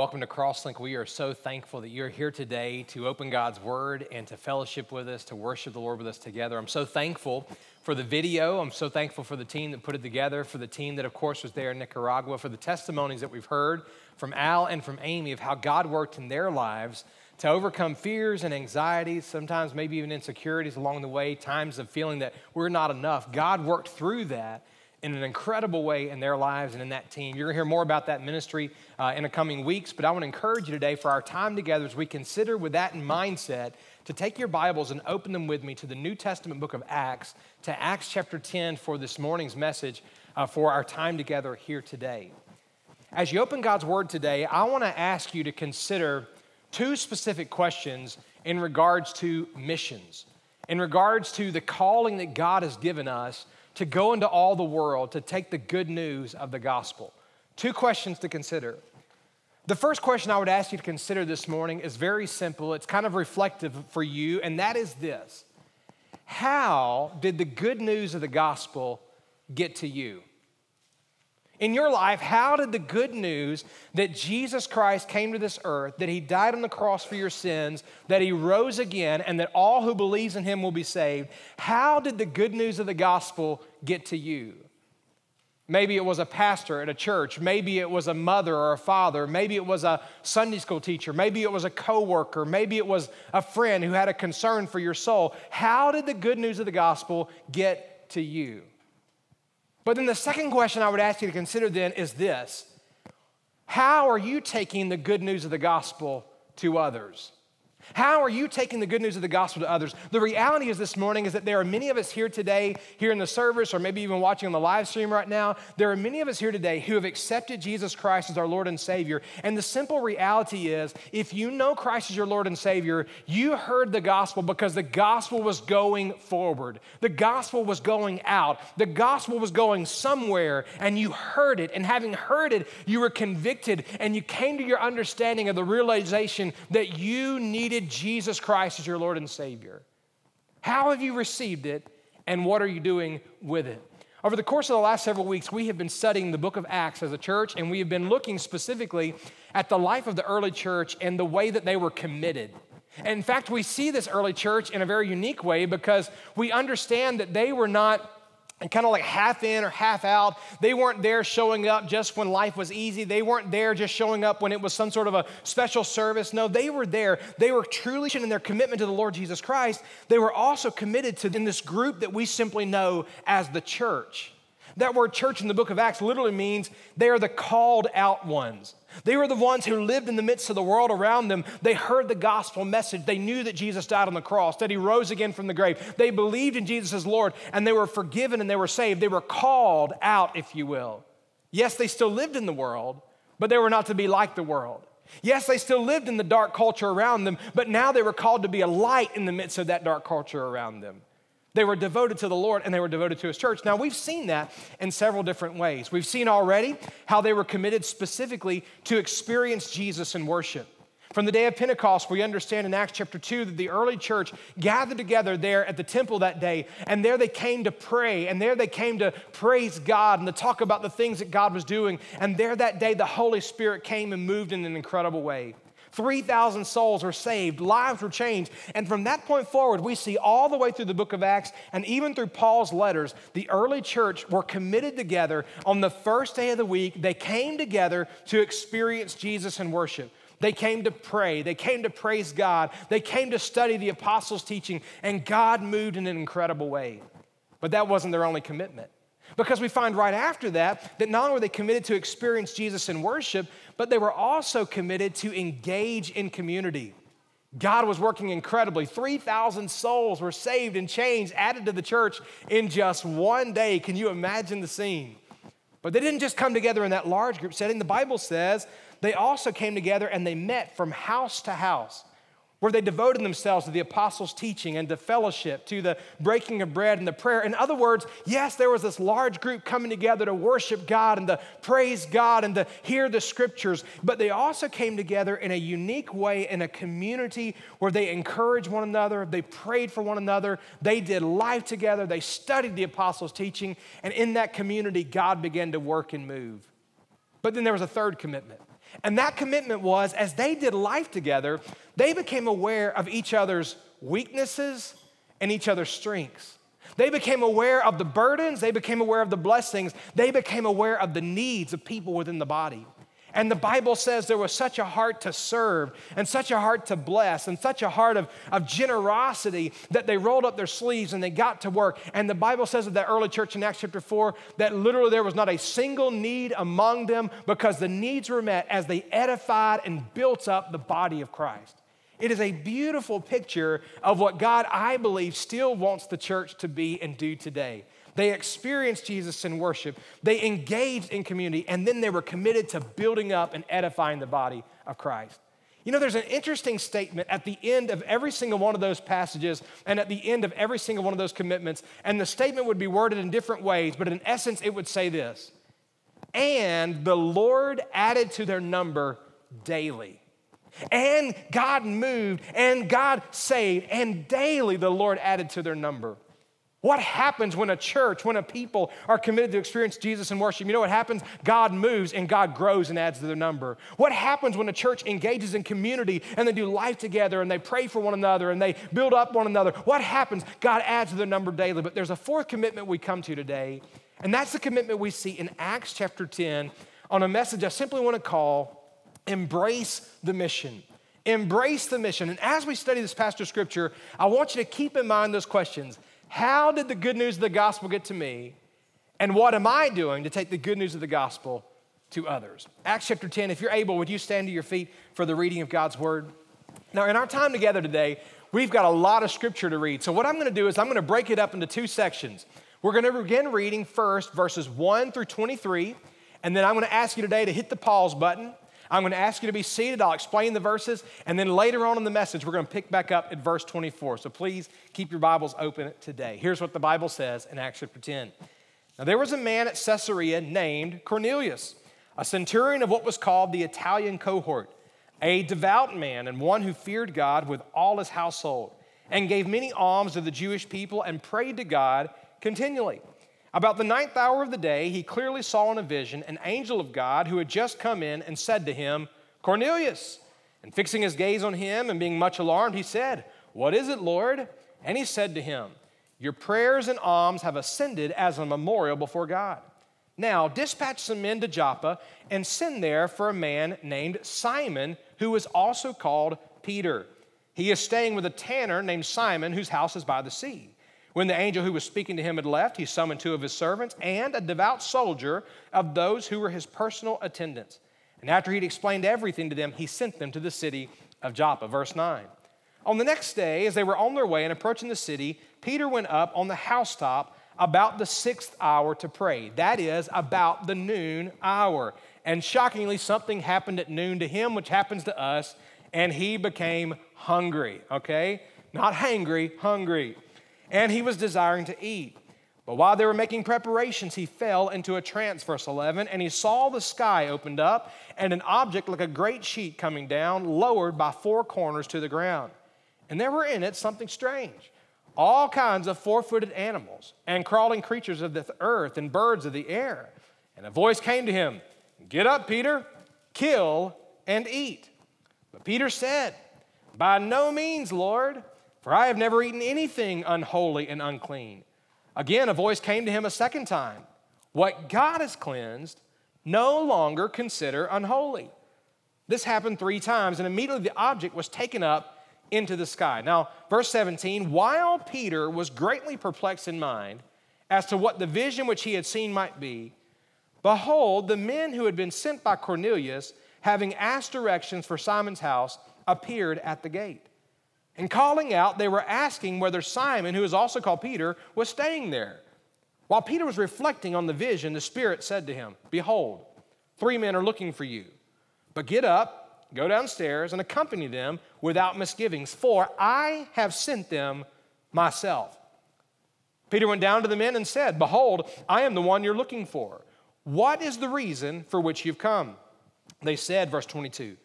Welcome to Crosslink. We are so thankful that you're here today to open God's Word and to fellowship with us, to worship the Lord with us together. I'm so thankful for the video. I'm so thankful for the team that put it together, for the team that, of course, was there in Nicaragua, for the testimonies that we've heard from Al and from Amy of how God worked in their lives to overcome fears and anxieties, sometimes maybe even insecurities along the way, times of feeling that we're not enough. God worked through that in an incredible way in their lives and in that team. You're going to hear more about that ministry uh, in the coming weeks, but I want to encourage you today for our time together as we consider with that in mindset to take your Bibles and open them with me to the New Testament book of Acts, to Acts chapter 10 for this morning's message uh, for our time together here today. As you open God's Word today, I want to ask you to consider two specific questions in regards to missions, in regards to the calling that God has given us to go into all the world to take the good news of the gospel. Two questions to consider. The first question I would ask you to consider this morning is very simple. It's kind of reflective for you, and that is this How did the good news of the gospel get to you? In your life, how did the good news that Jesus Christ came to this earth, that he died on the cross for your sins, that he rose again, and that all who believes in him will be saved, how did the good news of the gospel get to you? Maybe it was a pastor at a church. Maybe it was a mother or a father. Maybe it was a Sunday school teacher. Maybe it was a coworker. Maybe it was a friend who had a concern for your soul. How did the good news of the gospel get to you? But then the second question I would ask you to consider then is this How are you taking the good news of the gospel to others? How are you taking the good news of the gospel to others? The reality is this morning is that there are many of us here today, here in the service, or maybe even watching on the live stream right now. There are many of us here today who have accepted Jesus Christ as our Lord and Savior. And the simple reality is if you know Christ as your Lord and Savior, you heard the gospel because the gospel was going forward. The gospel was going out. The gospel was going somewhere, and you heard it. And having heard it, you were convicted, and you came to your understanding of the realization that you needed Jesus Christ as your Lord and Savior? How have you received it, and what are you doing with it? Over the course of the last several weeks, we have been studying the book of Acts as a church, and we have been looking specifically at the life of the early church and the way that they were committed. And in fact, we see this early church in a very unique way because we understand that they were not and kind of like half in or half out. They weren't there showing up just when life was easy. They weren't there just showing up when it was some sort of a special service. No, they were there. They were truly in their commitment to the Lord Jesus Christ. They were also committed to in this group that we simply know as the church. That word church in the book of Acts literally means they are the called out ones. They were the ones who lived in the midst of the world around them. They heard the gospel message. They knew that Jesus died on the cross, that he rose again from the grave. They believed in Jesus as Lord, and they were forgiven and they were saved. They were called out, if you will. Yes, they still lived in the world, but they were not to be like the world. Yes, they still lived in the dark culture around them, but now they were called to be a light in the midst of that dark culture around them. They were devoted to the Lord and they were devoted to His church. Now, we've seen that in several different ways. We've seen already how they were committed specifically to experience Jesus in worship. From the day of Pentecost, we understand in Acts chapter 2 that the early church gathered together there at the temple that day, and there they came to pray, and there they came to praise God and to talk about the things that God was doing. And there that day, the Holy Spirit came and moved in an incredible way. 3,000 souls were saved, lives were changed. And from that point forward, we see all the way through the book of Acts and even through Paul's letters, the early church were committed together on the first day of the week. They came together to experience Jesus and worship. They came to pray. They came to praise God. They came to study the apostles' teaching, and God moved in an incredible way. But that wasn't their only commitment. Because we find right after that that not only were they committed to experience Jesus in worship, but they were also committed to engage in community. God was working incredibly. 3,000 souls were saved and changed, added to the church in just one day. Can you imagine the scene? But they didn't just come together in that large group setting. The Bible says they also came together and they met from house to house. Where they devoted themselves to the apostles' teaching and to fellowship, to the breaking of bread and the prayer. In other words, yes, there was this large group coming together to worship God and to praise God and to hear the scriptures, but they also came together in a unique way in a community where they encouraged one another, they prayed for one another, they did life together, they studied the apostles' teaching, and in that community, God began to work and move. But then there was a third commitment. And that commitment was as they did life together, they became aware of each other's weaknesses and each other's strengths. They became aware of the burdens, they became aware of the blessings, they became aware of the needs of people within the body. And the Bible says there was such a heart to serve and such a heart to bless and such a heart of, of generosity that they rolled up their sleeves and they got to work. And the Bible says of that early church in Acts chapter 4 that literally there was not a single need among them because the needs were met as they edified and built up the body of Christ. It is a beautiful picture of what God, I believe, still wants the church to be and do today. They experienced Jesus in worship, they engaged in community, and then they were committed to building up and edifying the body of Christ. You know, there's an interesting statement at the end of every single one of those passages and at the end of every single one of those commitments, and the statement would be worded in different ways, but in essence, it would say this And the Lord added to their number daily. And God moved, and God saved, and daily the Lord added to their number. What happens when a church, when a people are committed to experience Jesus and worship? You know what happens? God moves and God grows and adds to their number. What happens when a church engages in community and they do life together and they pray for one another and they build up one another? What happens? God adds to their number daily. But there's a fourth commitment we come to today, and that's the commitment we see in Acts chapter 10 on a message I simply want to call Embrace the Mission. Embrace the mission. And as we study this passage of scripture, I want you to keep in mind those questions. How did the good news of the gospel get to me? And what am I doing to take the good news of the gospel to others? Acts chapter 10, if you're able, would you stand to your feet for the reading of God's word? Now, in our time together today, we've got a lot of scripture to read. So, what I'm going to do is I'm going to break it up into two sections. We're going to begin reading first verses 1 through 23, and then I'm going to ask you today to hit the pause button I'm going to ask you to be seated. I'll explain the verses. And then later on in the message, we're going to pick back up at verse 24. So please keep your Bibles open today. Here's what the Bible says in Acts chapter 10. Now, there was a man at Caesarea named Cornelius, a centurion of what was called the Italian cohort, a devout man and one who feared God with all his household, and gave many alms to the Jewish people and prayed to God continually. About the ninth hour of the day, he clearly saw in a vision an angel of God who had just come in and said to him, Cornelius. And fixing his gaze on him and being much alarmed, he said, What is it, Lord? And he said to him, Your prayers and alms have ascended as a memorial before God. Now, dispatch some men to Joppa and send there for a man named Simon, who is also called Peter. He is staying with a tanner named Simon, whose house is by the sea. When the angel who was speaking to him had left, he summoned two of his servants and a devout soldier of those who were his personal attendants. And after he'd explained everything to them, he sent them to the city of Joppa. Verse 9. On the next day, as they were on their way and approaching the city, Peter went up on the housetop about the sixth hour to pray. That is, about the noon hour. And shockingly, something happened at noon to him, which happens to us, and he became hungry, okay? Not hangry, hungry and he was desiring to eat. But while they were making preparations, he fell into a trance, verse 11, and he saw the sky opened up and an object like a great sheet coming down, lowered by four corners to the ground. And there were in it something strange all kinds of four footed animals and crawling creatures of the earth and birds of the air. And a voice came to him Get up, Peter, kill and eat. But Peter said, By no means, Lord. For I have never eaten anything unholy and unclean. Again, a voice came to him a second time What God has cleansed, no longer consider unholy. This happened three times, and immediately the object was taken up into the sky. Now, verse 17 while Peter was greatly perplexed in mind as to what the vision which he had seen might be, behold, the men who had been sent by Cornelius, having asked directions for Simon's house, appeared at the gate. And calling out, they were asking whether Simon, who is also called Peter, was staying there. While Peter was reflecting on the vision, the Spirit said to him, Behold, three men are looking for you. But get up, go downstairs and accompany them without misgivings, for I have sent them myself. Peter went down to the men and said, Behold, I am the one you're looking for. What is the reason for which you've come? They said, verse 22,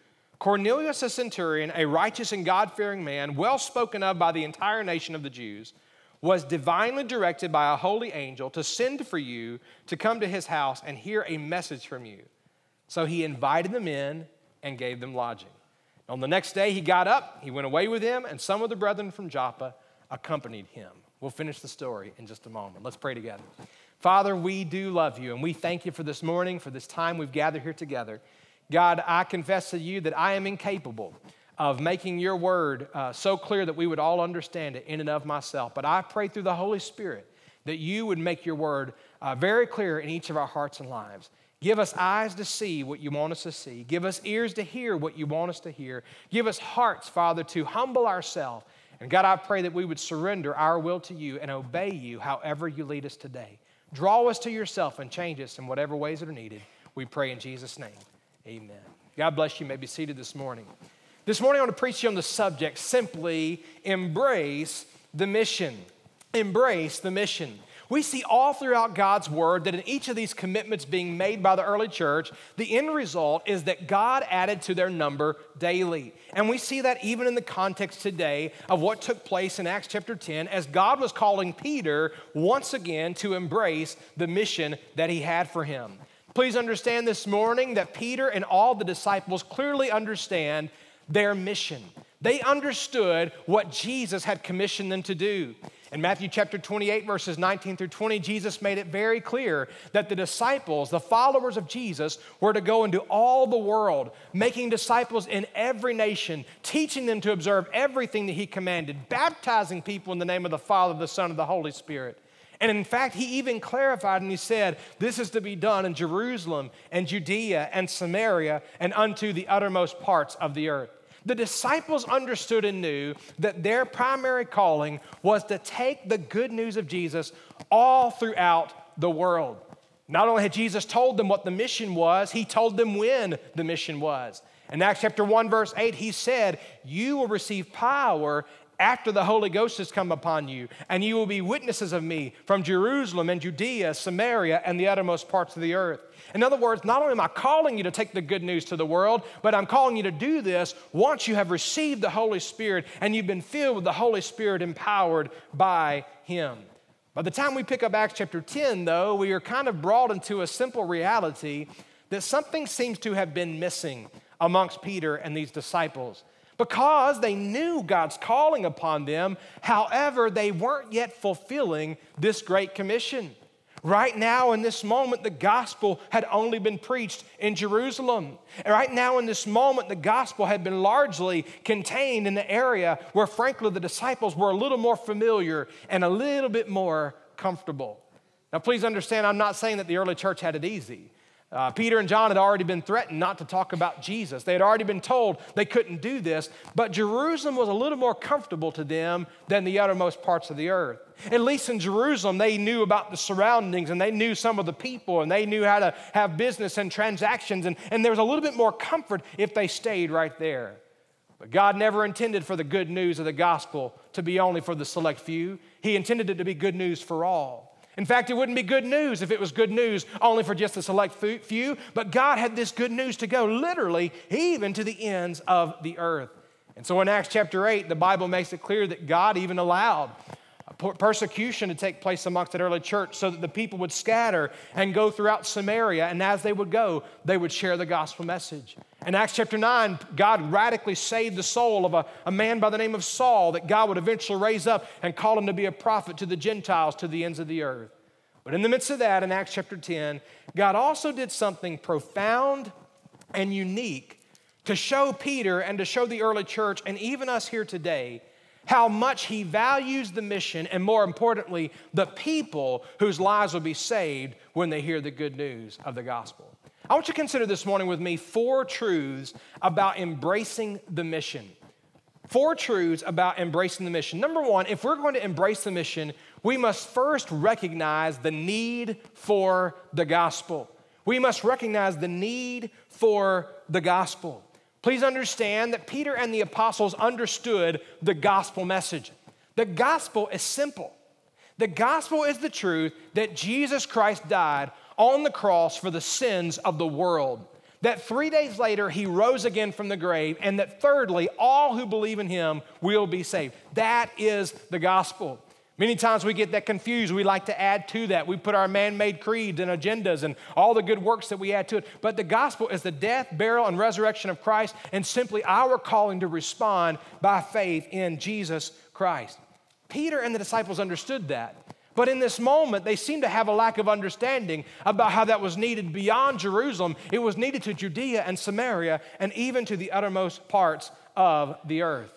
Cornelius, a centurion, a righteous and God fearing man, well spoken of by the entire nation of the Jews, was divinely directed by a holy angel to send for you to come to his house and hear a message from you. So he invited them in and gave them lodging. On the next day, he got up, he went away with him, and some of the brethren from Joppa accompanied him. We'll finish the story in just a moment. Let's pray together. Father, we do love you, and we thank you for this morning, for this time we've gathered here together. God, I confess to you that I am incapable of making your word uh, so clear that we would all understand it in and of myself. But I pray through the Holy Spirit that you would make your word uh, very clear in each of our hearts and lives. Give us eyes to see what you want us to see. Give us ears to hear what you want us to hear. Give us hearts, Father, to humble ourselves. And God, I pray that we would surrender our will to you and obey you however you lead us today. Draw us to yourself and change us in whatever ways that are needed. We pray in Jesus' name. Amen. God bless you. you may be seated this morning. This morning, I want to preach to you on the subject simply embrace the mission. Embrace the mission. We see all throughout God's word that in each of these commitments being made by the early church, the end result is that God added to their number daily. And we see that even in the context today of what took place in Acts chapter 10 as God was calling Peter once again to embrace the mission that he had for him. Please understand this morning that Peter and all the disciples clearly understand their mission. They understood what Jesus had commissioned them to do. In Matthew chapter 28, verses 19 through 20, Jesus made it very clear that the disciples, the followers of Jesus, were to go into all the world, making disciples in every nation, teaching them to observe everything that He commanded, baptizing people in the name of the Father, the Son, and the Holy Spirit. And in fact, he even clarified and he said, This is to be done in Jerusalem and Judea and Samaria and unto the uttermost parts of the earth. The disciples understood and knew that their primary calling was to take the good news of Jesus all throughout the world. Not only had Jesus told them what the mission was, he told them when the mission was. In Acts chapter 1, verse 8, he said, You will receive power after the Holy Ghost has come upon you, and you will be witnesses of me from Jerusalem and Judea, Samaria, and the uttermost parts of the earth. In other words, not only am I calling you to take the good news to the world, but I'm calling you to do this once you have received the Holy Spirit and you've been filled with the Holy Spirit empowered by Him. By the time we pick up Acts chapter 10, though, we are kind of brought into a simple reality that something seems to have been missing amongst Peter and these disciples because they knew God's calling upon them. However, they weren't yet fulfilling this great commission. Right now, in this moment, the gospel had only been preached in Jerusalem. And right now, in this moment, the gospel had been largely contained in the area where, frankly, the disciples were a little more familiar and a little bit more comfortable. Now, please understand, I'm not saying that the early church had it easy. Uh, Peter and John had already been threatened not to talk about Jesus. They had already been told they couldn't do this, but Jerusalem was a little more comfortable to them than the uttermost parts of the earth. At least in Jerusalem, they knew about the surroundings and they knew some of the people and they knew how to have business and transactions, and, and there was a little bit more comfort if they stayed right there. But God never intended for the good news of the gospel to be only for the select few, He intended it to be good news for all. In fact, it wouldn't be good news if it was good news only for just a select few, but God had this good news to go literally even to the ends of the earth. And so in Acts chapter 8, the Bible makes it clear that God even allowed persecution to take place amongst that early church so that the people would scatter and go throughout Samaria. And as they would go, they would share the gospel message. In Acts chapter 9, God radically saved the soul of a, a man by the name of Saul that God would eventually raise up and call him to be a prophet to the Gentiles to the ends of the earth. But in the midst of that, in Acts chapter 10, God also did something profound and unique to show Peter and to show the early church and even us here today how much he values the mission and, more importantly, the people whose lives will be saved when they hear the good news of the gospel. I want you to consider this morning with me four truths about embracing the mission. Four truths about embracing the mission. Number one, if we're going to embrace the mission, we must first recognize the need for the gospel. We must recognize the need for the gospel. Please understand that Peter and the apostles understood the gospel message. The gospel is simple. The gospel is the truth that Jesus Christ died on the cross for the sins of the world. That three days later he rose again from the grave, and that thirdly, all who believe in him will be saved. That is the gospel. Many times we get that confused. We like to add to that. We put our man made creeds and agendas and all the good works that we add to it. But the gospel is the death, burial, and resurrection of Christ, and simply our calling to respond by faith in Jesus Christ. Peter and the disciples understood that. But in this moment, they seem to have a lack of understanding about how that was needed beyond Jerusalem. It was needed to Judea and Samaria and even to the uttermost parts of the earth.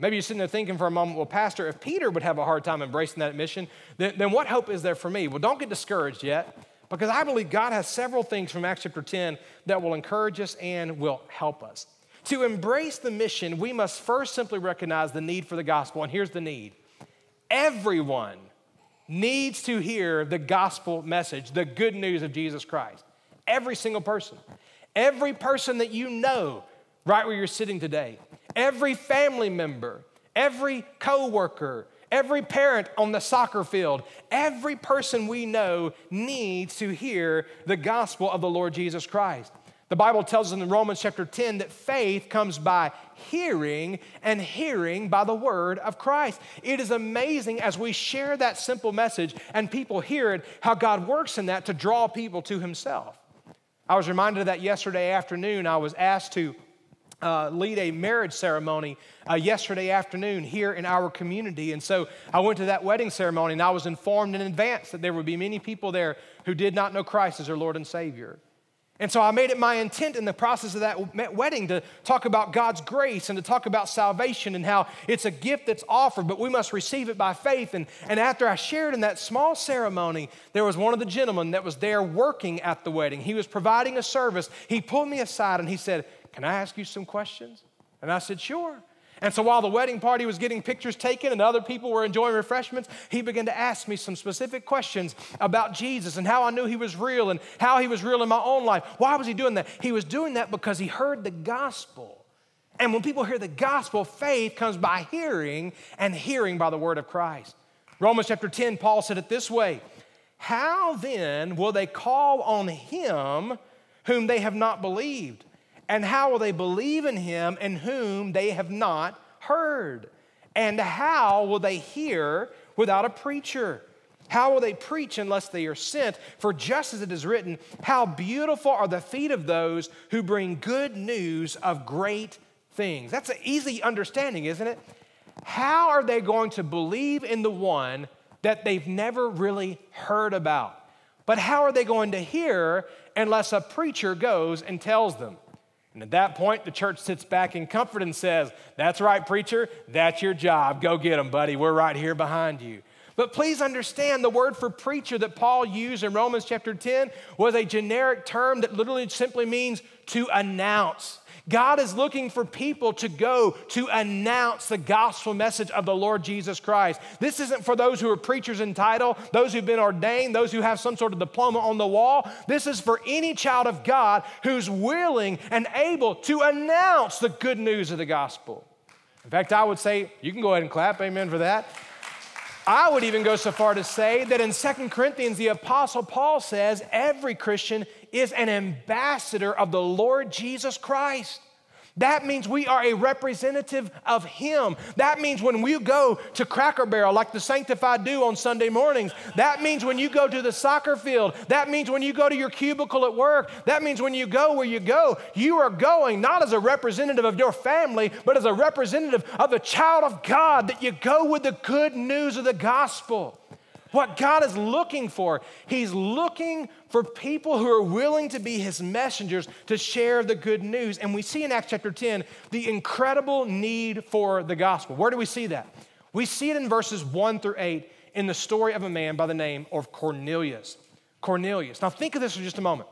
Maybe you're sitting there thinking for a moment, well, Pastor, if Peter would have a hard time embracing that mission, then, then what hope is there for me? Well, don't get discouraged yet, because I believe God has several things from Acts chapter 10 that will encourage us and will help us. To embrace the mission, we must first simply recognize the need for the gospel. And here's the need everyone needs to hear the gospel message, the good news of Jesus Christ. Every single person. Every person that you know right where you're sitting today. Every family member, every coworker, every parent on the soccer field, every person we know needs to hear the gospel of the Lord Jesus Christ. The Bible tells us in Romans chapter 10 that faith comes by hearing, and hearing by the word of Christ. It is amazing as we share that simple message and people hear it, how God works in that to draw people to Himself. I was reminded of that yesterday afternoon. I was asked to uh, lead a marriage ceremony uh, yesterday afternoon here in our community. And so I went to that wedding ceremony and I was informed in advance that there would be many people there who did not know Christ as their Lord and Savior. And so I made it my intent in the process of that wedding to talk about God's grace and to talk about salvation and how it's a gift that's offered, but we must receive it by faith. And, and after I shared in that small ceremony, there was one of the gentlemen that was there working at the wedding. He was providing a service. He pulled me aside and he said, Can I ask you some questions? And I said, Sure. And so while the wedding party was getting pictures taken and other people were enjoying refreshments, he began to ask me some specific questions about Jesus and how I knew he was real and how he was real in my own life. Why was he doing that? He was doing that because he heard the gospel. And when people hear the gospel, faith comes by hearing and hearing by the word of Christ. Romans chapter 10, Paul said it this way How then will they call on him whom they have not believed? And how will they believe in him in whom they have not heard? And how will they hear without a preacher? How will they preach unless they are sent? For just as it is written, how beautiful are the feet of those who bring good news of great things. That's an easy understanding, isn't it? How are they going to believe in the one that they've never really heard about? But how are they going to hear unless a preacher goes and tells them? And at that point, the church sits back in comfort and says, That's right, preacher, that's your job. Go get them, buddy. We're right here behind you. But please understand the word for preacher that Paul used in Romans chapter 10 was a generic term that literally simply means to announce. God is looking for people to go to announce the gospel message of the Lord Jesus Christ. This isn't for those who are preachers in title, those who've been ordained, those who have some sort of diploma on the wall. This is for any child of God who's willing and able to announce the good news of the gospel. In fact, I would say, you can go ahead and clap, amen, for that. I would even go so far to say that in Second Corinthians, the Apostle Paul says every Christian is an ambassador of the Lord Jesus Christ. That means we are a representative of Him. That means when we go to Cracker Barrel, like the Sanctified do on Sunday mornings, that means when you go to the soccer field, that means when you go to your cubicle at work, that means when you go where you go, you are going not as a representative of your family, but as a representative of the child of God, that you go with the good news of the gospel. What God is looking for, He's looking for people who are willing to be His messengers to share the good news. And we see in Acts chapter 10 the incredible need for the gospel. Where do we see that? We see it in verses 1 through 8 in the story of a man by the name of Cornelius. Cornelius. Now, think of this for just a moment.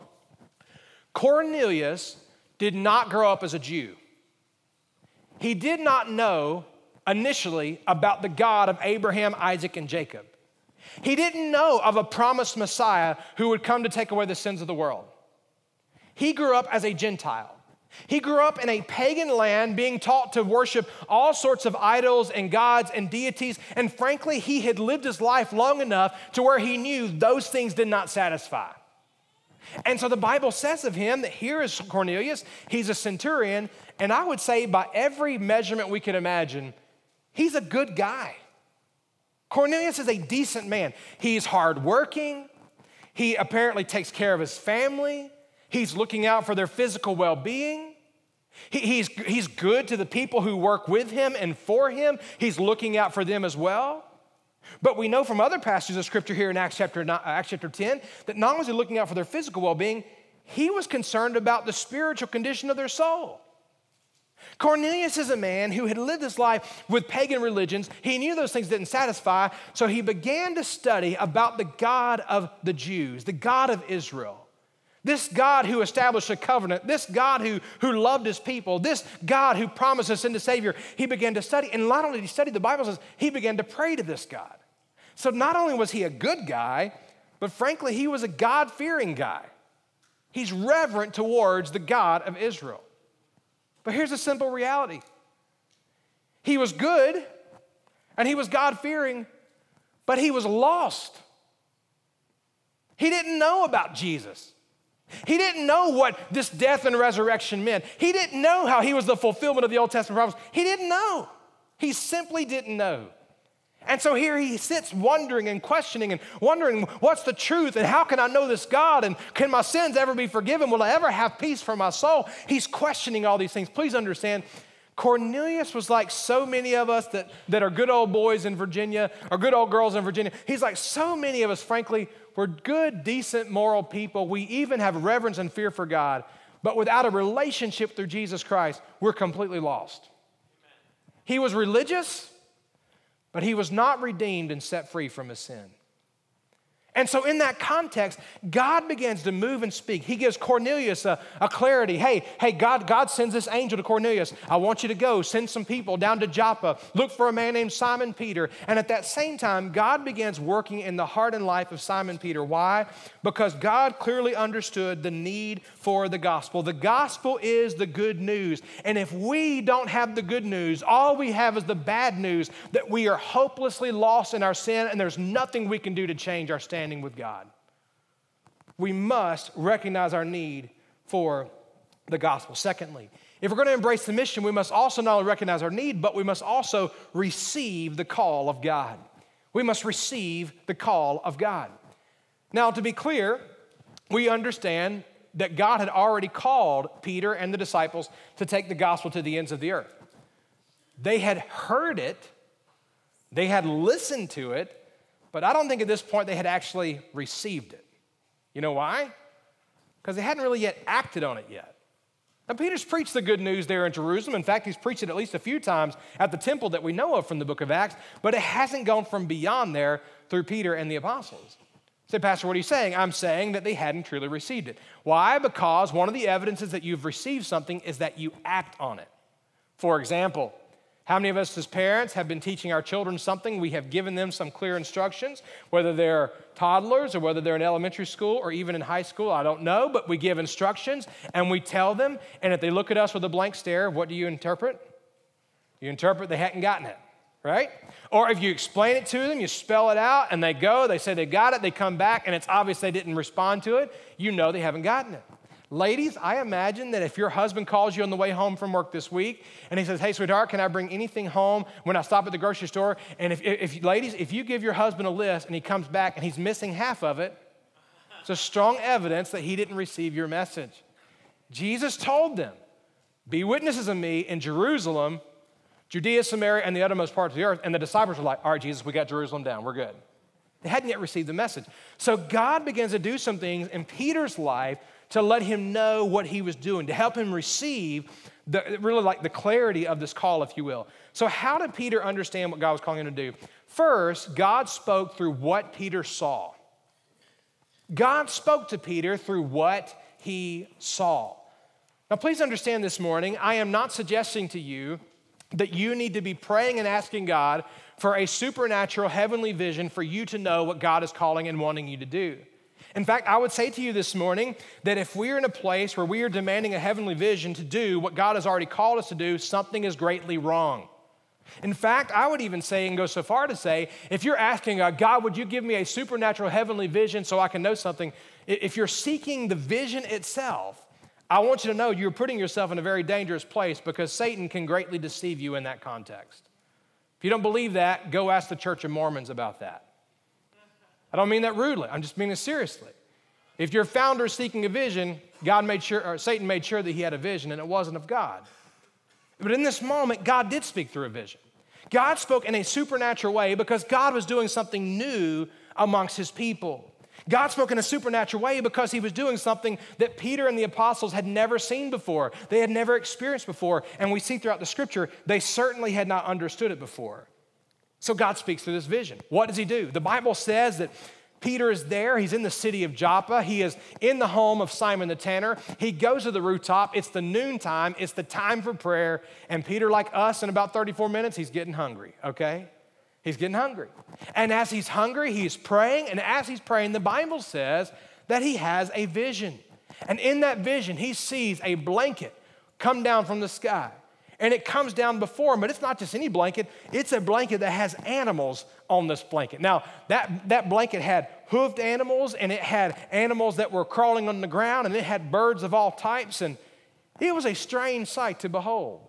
Cornelius did not grow up as a Jew. He did not know initially about the God of Abraham, Isaac, and Jacob. He didn't know of a promised Messiah who would come to take away the sins of the world. He grew up as a Gentile. He grew up in a pagan land being taught to worship all sorts of idols and gods and deities. And frankly, he had lived his life long enough to where he knew those things did not satisfy. And so the Bible says of him that here is Cornelius, he's a centurion, and I would say by every measurement we can imagine, he's a good guy. Cornelius is a decent man. He's hardworking. He apparently takes care of his family. He's looking out for their physical well being. He, he's, he's good to the people who work with him and for him. He's looking out for them as well. But we know from other passages of scripture here in Acts chapter, Acts chapter 10 that not only was he looking out for their physical well being, he was concerned about the spiritual condition of their soul. Cornelius is a man who had lived his life with pagan religions. He knew those things didn't satisfy, so he began to study about the God of the Jews, the God of Israel. This God who established a covenant, this God who, who loved his people, this God who promised us in the Savior, he began to study. And not only did he study, the Bible says he began to pray to this God. So not only was he a good guy, but frankly, he was a God fearing guy. He's reverent towards the God of Israel. But here's a simple reality He was good and he was God fearing, but he was lost. He didn't know about Jesus. He didn't know what this death and resurrection meant. He didn't know how he was the fulfillment of the Old Testament promise. He didn't know. He simply didn't know. And so here he sits wondering and questioning and wondering what's the truth and how can I know this God and can my sins ever be forgiven? Will I ever have peace for my soul? He's questioning all these things. Please understand, Cornelius was like so many of us that, that are good old boys in Virginia or good old girls in Virginia. He's like so many of us, frankly, we're good, decent, moral people. We even have reverence and fear for God. But without a relationship through Jesus Christ, we're completely lost. He was religious, but he was not redeemed and set free from his sin. And so, in that context, God begins to move and speak. He gives Cornelius a, a, clarity. Hey, hey, God, God sends this angel to Cornelius. I want you to go, send some people down to Joppa, look for a man named Simon Peter. And at that same time, God begins working in the heart and life of Simon Peter. Why? Because God clearly understood the need for the gospel. The gospel is the good news. And if we don't have the good news, all we have is the bad news that we are hopelessly lost in our sin and there's nothing we can do to change our standing standing with God. We must recognize our need for the gospel. Secondly, if we're going to embrace the mission, we must also not only recognize our need, but we must also receive the call of God. We must receive the call of God. Now, to be clear, we understand that God had already called Peter and the disciples to take the gospel to the ends of the earth. They had heard it, they had listened to it, but I don't think at this point they had actually received it. You know why? Because they hadn't really yet acted on it yet. Now, Peter's preached the good news there in Jerusalem. In fact, he's preached it at least a few times at the temple that we know of from the book of Acts, but it hasn't gone from beyond there through Peter and the apostles. Say, Pastor, what are you saying? I'm saying that they hadn't truly received it. Why? Because one of the evidences that you've received something is that you act on it. For example, how many of us as parents have been teaching our children something? We have given them some clear instructions, whether they're toddlers or whether they're in elementary school or even in high school, I don't know, but we give instructions and we tell them, and if they look at us with a blank stare, what do you interpret? You interpret they hadn't gotten it, right? Or if you explain it to them, you spell it out, and they go, they say they got it, they come back, and it's obvious they didn't respond to it, you know they haven't gotten it. Ladies, I imagine that if your husband calls you on the way home from work this week and he says, Hey, sweetheart, can I bring anything home when I stop at the grocery store? And if, if ladies, if you give your husband a list and he comes back and he's missing half of it, it's a strong evidence that he didn't receive your message. Jesus told them, Be witnesses of me in Jerusalem, Judea, Samaria, and the uttermost parts of the earth. And the disciples were like, All right, Jesus, we got Jerusalem down. We're good. They hadn't yet received the message. So God begins to do some things in Peter's life to let him know what he was doing, to help him receive the, really like the clarity of this call, if you will. So, how did Peter understand what God was calling him to do? First, God spoke through what Peter saw. God spoke to Peter through what he saw. Now, please understand this morning, I am not suggesting to you that you need to be praying and asking God for a supernatural heavenly vision for you to know what God is calling and wanting you to do. In fact, I would say to you this morning that if we're in a place where we are demanding a heavenly vision to do what God has already called us to do, something is greatly wrong. In fact, I would even say and go so far to say if you're asking uh, God, would you give me a supernatural heavenly vision so I can know something? If you're seeking the vision itself, I want you to know you're putting yourself in a very dangerous place because Satan can greatly deceive you in that context. If you don't believe that, go ask the Church of Mormons about that. I don't mean that rudely, I'm just meaning it seriously. If your founder is seeking a vision, God made sure, or Satan made sure that he had a vision and it wasn't of God. But in this moment, God did speak through a vision. God spoke in a supernatural way because God was doing something new amongst his people. God spoke in a supernatural way because he was doing something that Peter and the apostles had never seen before. They had never experienced before. And we see throughout the scripture, they certainly had not understood it before. So God speaks through this vision. What does he do? The Bible says that Peter is there. He's in the city of Joppa. He is in the home of Simon the tanner. He goes to the rooftop. It's the noontime. It's the time for prayer. And Peter, like us, in about 34 minutes, he's getting hungry, okay? He's getting hungry. And as he's hungry, he's praying. And as he's praying, the Bible says that he has a vision. And in that vision, he sees a blanket come down from the sky and it comes down before him, but it's not just any blanket, it's a blanket that has animals on this blanket. Now, that, that blanket had hoofed animals and it had animals that were crawling on the ground and it had birds of all types, and it was a strange sight to behold.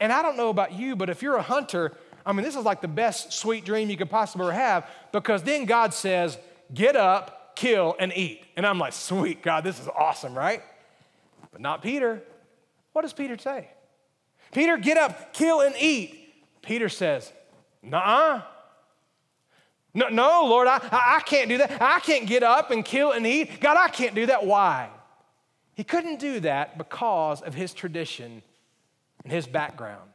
And I don't know about you, but if you're a hunter, I mean, this is like the best sweet dream you could possibly have because then God says, Get up, kill, and eat. And I'm like, Sweet, God, this is awesome, right? But not Peter. What does Peter say? Peter, get up, kill and eat. Peter says, Nah. No, no, Lord, I, I can't do that. I can't get up and kill and eat. God, I can't do that. Why? He couldn't do that because of his tradition and his background.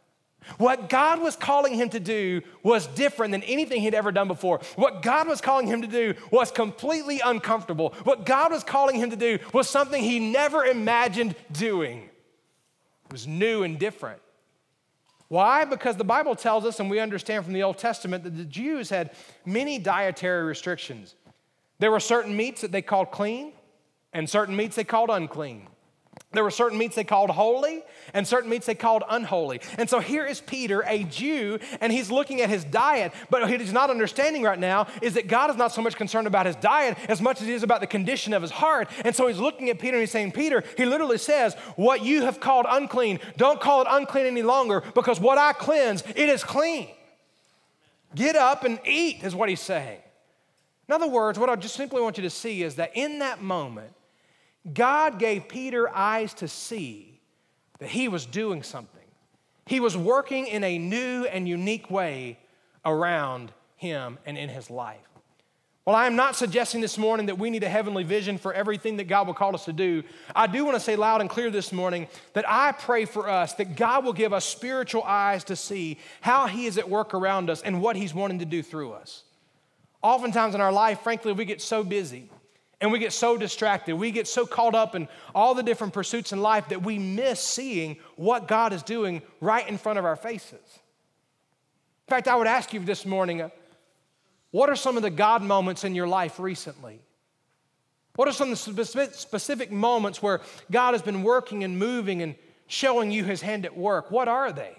What God was calling him to do was different than anything he'd ever done before. What God was calling him to do was completely uncomfortable. What God was calling him to do was something he never imagined doing. It was new and different. Why? Because the Bible tells us, and we understand from the Old Testament, that the Jews had many dietary restrictions. There were certain meats that they called clean, and certain meats they called unclean. There were certain meats they called holy and certain meats they called unholy. And so here is Peter, a Jew, and he's looking at his diet, but what he's not understanding right now is that God is not so much concerned about his diet as much as he is about the condition of his heart. And so he's looking at Peter and he's saying, Peter, he literally says, What you have called unclean, don't call it unclean any longer because what I cleanse, it is clean. Get up and eat, is what he's saying. In other words, what I just simply want you to see is that in that moment, God gave Peter eyes to see that he was doing something. He was working in a new and unique way around him and in his life. Well, I am not suggesting this morning that we need a heavenly vision for everything that God will call us to do. I do want to say loud and clear this morning that I pray for us that God will give us spiritual eyes to see how He is at work around us and what He's wanting to do through us. Oftentimes in our life, frankly, we get so busy and we get so distracted, we get so caught up in all the different pursuits in life that we miss seeing what God is doing right in front of our faces. In fact, I would ask you this morning uh, what are some of the God moments in your life recently? What are some of the specific moments where God has been working and moving and showing you his hand at work? What are they?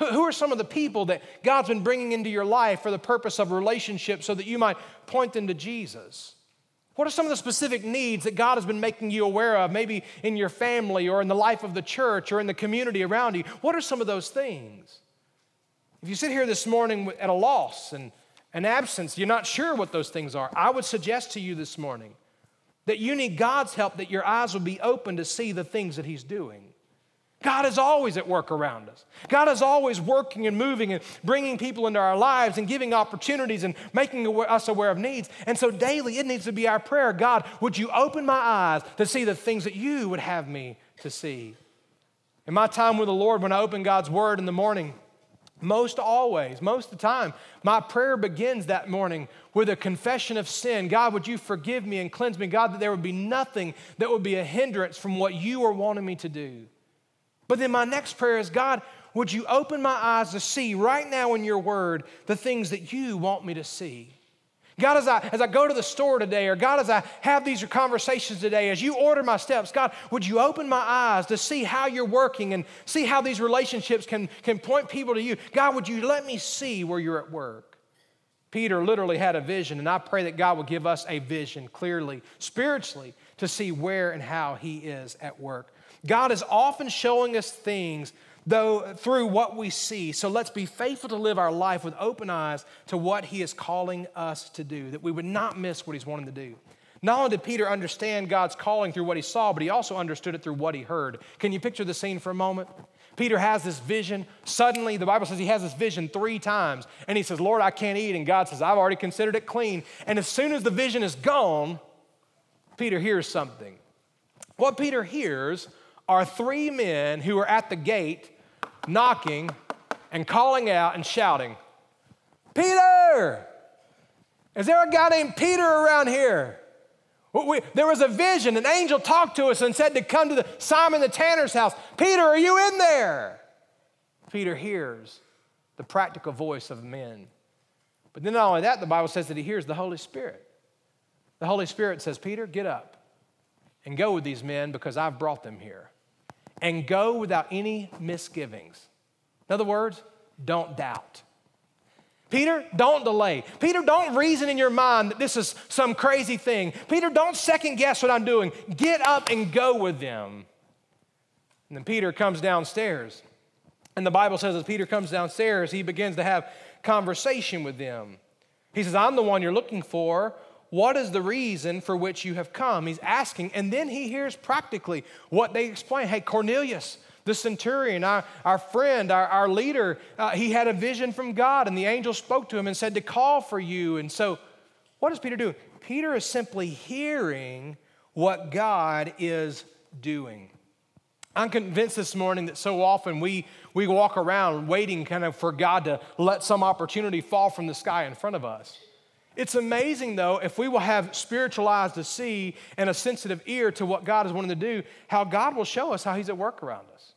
Who are some of the people that God's been bringing into your life for the purpose of relationship so that you might point them to Jesus? What are some of the specific needs that God has been making you aware of, maybe in your family or in the life of the church or in the community around you? What are some of those things? If you sit here this morning at a loss and an absence, you're not sure what those things are, I would suggest to you this morning that you need God's help, that your eyes will be open to see the things that He's doing. God is always at work around us. God is always working and moving and bringing people into our lives and giving opportunities and making us aware of needs. And so daily, it needs to be our prayer God, would you open my eyes to see the things that you would have me to see? In my time with the Lord, when I open God's Word in the morning, most always, most of the time, my prayer begins that morning with a confession of sin. God, would you forgive me and cleanse me? God, that there would be nothing that would be a hindrance from what you are wanting me to do. But then my next prayer is God, would you open my eyes to see right now in your word the things that you want me to see? God, as I, as I go to the store today, or God, as I have these conversations today, as you order my steps, God, would you open my eyes to see how you're working and see how these relationships can, can point people to you? God, would you let me see where you're at work? Peter literally had a vision, and I pray that God will give us a vision clearly, spiritually, to see where and how He is at work. God is often showing us things though through what we see. So let's be faithful to live our life with open eyes to what he is calling us to do, that we would not miss what he's wanting to do. Not only did Peter understand God's calling through what he saw, but he also understood it through what he heard. Can you picture the scene for a moment? Peter has this vision. Suddenly, the Bible says he has this vision three times. And he says, Lord, I can't eat. And God says, I've already considered it clean. And as soon as the vision is gone, Peter hears something. What Peter hears are three men who are at the gate knocking and calling out and shouting, Peter! Is there a guy named Peter around here? We, there was a vision. An angel talked to us and said to come to the, Simon the tanner's house. Peter, are you in there? Peter hears the practical voice of men. But then not only that, the Bible says that he hears the Holy Spirit. The Holy Spirit says, Peter, get up and go with these men because I've brought them here and go without any misgivings. In other words, don't doubt. Peter, don't delay. Peter, don't reason in your mind that this is some crazy thing. Peter, don't second guess what I'm doing. Get up and go with them. And then Peter comes downstairs. And the Bible says as Peter comes downstairs, he begins to have conversation with them. He says, I'm the one you're looking for. What is the reason for which you have come? He's asking, and then he hears practically what they explain. Hey, Cornelius, the centurion, our, our friend, our, our leader, uh, he had a vision from God, and the angel spoke to him and said to call for you. And so, what does Peter do? Peter is simply hearing what God is doing. I'm convinced this morning that so often we, we walk around waiting kind of for God to let some opportunity fall from the sky in front of us. It's amazing, though, if we will have spiritual eyes to see and a sensitive ear to what God is wanting to do, how God will show us how He's at work around us.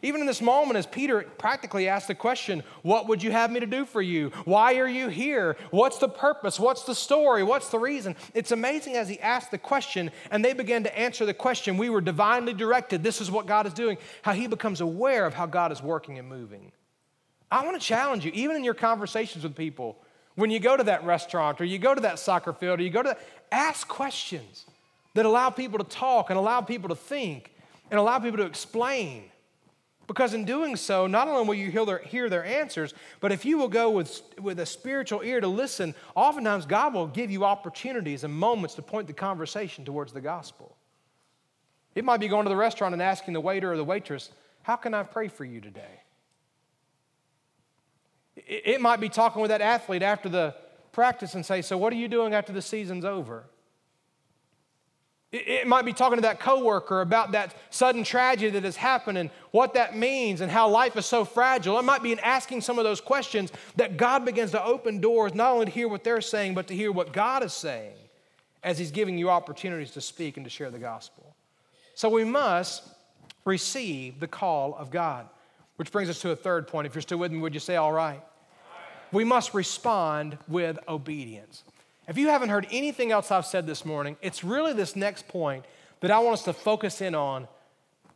Even in this moment, as Peter practically asked the question, What would you have me to do for you? Why are you here? What's the purpose? What's the story? What's the reason? It's amazing as he asked the question and they began to answer the question. We were divinely directed. This is what God is doing. How he becomes aware of how God is working and moving. I want to challenge you, even in your conversations with people, when you go to that restaurant or you go to that soccer field or you go to that, ask questions that allow people to talk and allow people to think and allow people to explain. Because in doing so, not only will you hear their, hear their answers, but if you will go with, with a spiritual ear to listen, oftentimes God will give you opportunities and moments to point the conversation towards the gospel. It might be going to the restaurant and asking the waiter or the waitress, How can I pray for you today? It might be talking with that athlete after the practice and say, So, what are you doing after the season's over? It might be talking to that coworker about that sudden tragedy that has happened and what that means and how life is so fragile. It might be in asking some of those questions that God begins to open doors, not only to hear what they're saying, but to hear what God is saying as He's giving you opportunities to speak and to share the gospel. So we must receive the call of God. Which brings us to a third point. If you're still with me, would you say, all right? We must respond with obedience. If you haven't heard anything else I've said this morning, it's really this next point that I want us to focus in on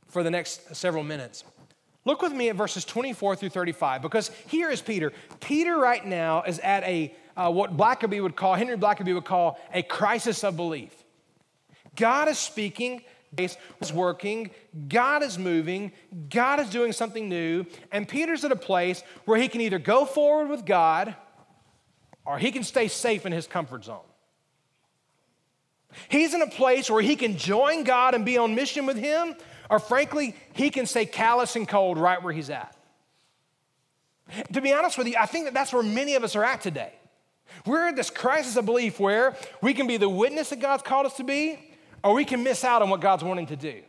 for the next several minutes. Look with me at verses 24 through 35, because here is Peter. Peter, right now, is at a uh, what Blackaby would call, Henry Blackaby would call a crisis of belief. God is speaking is working, God is moving, God is doing something new, and Peter's at a place where he can either go forward with God or he can stay safe in his comfort zone. He's in a place where he can join God and be on mission with him, or frankly, he can stay callous and cold right where he's at. To be honest with you, I think that that's where many of us are at today. We're in this crisis of belief where we can be the witness that God's called us to be, or we can miss out on what God's wanting to do.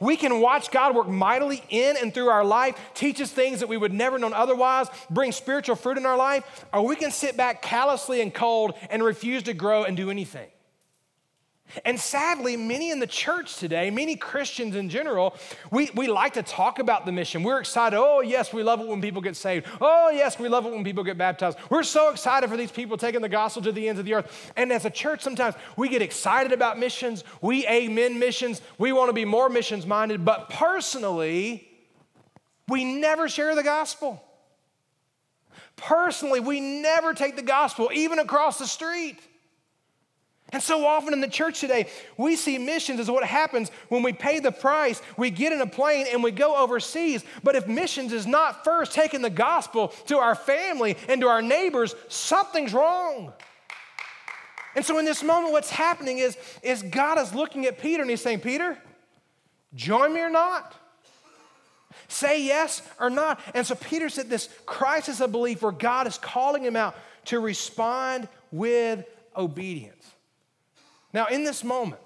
We can watch God work mightily in and through our life, teach us things that we would never known otherwise, bring spiritual fruit in our life, or we can sit back callously and cold and refuse to grow and do anything. And sadly, many in the church today, many Christians in general, we, we like to talk about the mission. We're excited. Oh, yes, we love it when people get saved. Oh, yes, we love it when people get baptized. We're so excited for these people taking the gospel to the ends of the earth. And as a church, sometimes we get excited about missions. We amen missions. We want to be more missions minded. But personally, we never share the gospel. Personally, we never take the gospel, even across the street. And so often in the church today, we see missions as what happens when we pay the price, we get in a plane and we go overseas. But if missions is not first taking the gospel to our family and to our neighbors, something's wrong. And so in this moment, what's happening is, is God is looking at Peter and he's saying, Peter, join me or not? Say yes or not. And so Peter's at this crisis of belief where God is calling him out to respond with obedience. Now, in this moment,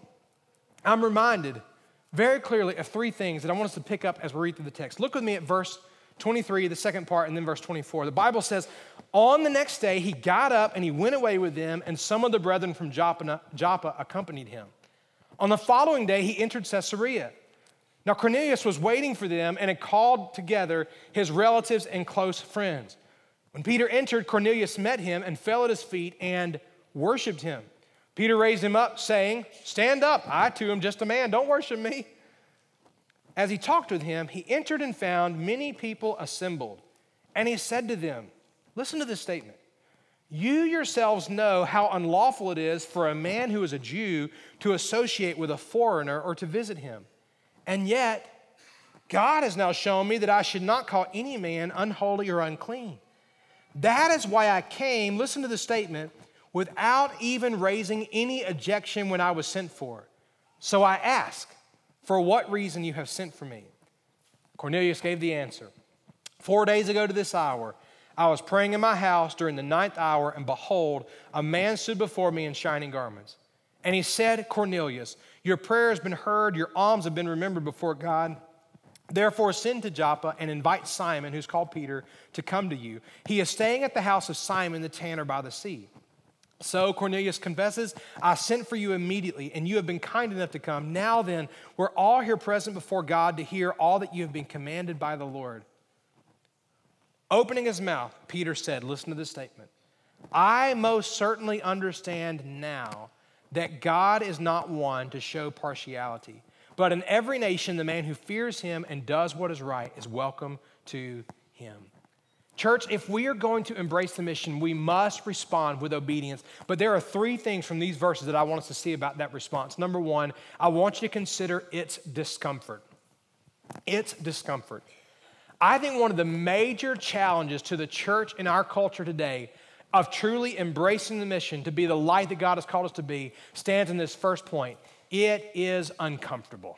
I'm reminded very clearly of three things that I want us to pick up as we read through the text. Look with me at verse 23, the second part, and then verse 24. The Bible says, On the next day, he got up and he went away with them, and some of the brethren from Joppa, accompanied him. On the following day, he entered Caesarea. Now, Cornelius was waiting for them and had called together his relatives and close friends. When Peter entered, Cornelius met him and fell at his feet and worshiped him. Peter raised him up, saying, Stand up, I too am just a man, don't worship me. As he talked with him, he entered and found many people assembled. And he said to them, Listen to this statement. You yourselves know how unlawful it is for a man who is a Jew to associate with a foreigner or to visit him. And yet, God has now shown me that I should not call any man unholy or unclean. That is why I came, listen to the statement, without even raising any objection when I was sent for. So I ask, For what reason you have sent for me? Cornelius gave the answer Four days ago to this hour, I was praying in my house during the ninth hour, and behold, a man stood before me in shining garments. And he said, Cornelius, your prayer has been heard, your alms have been remembered before God. Therefore, send to Joppa and invite Simon, who's called Peter, to come to you. He is staying at the house of Simon the tanner by the sea. So Cornelius confesses, I sent for you immediately, and you have been kind enough to come. Now then, we're all here present before God to hear all that you have been commanded by the Lord. Opening his mouth, Peter said, Listen to this statement. I most certainly understand now that God is not one to show partiality, but in every nation, the man who fears him and does what is right is welcome to him. Church, if we are going to embrace the mission, we must respond with obedience. But there are three things from these verses that I want us to see about that response. Number one, I want you to consider its discomfort. Its discomfort. I think one of the major challenges to the church in our culture today of truly embracing the mission to be the light that God has called us to be stands in this first point it is uncomfortable.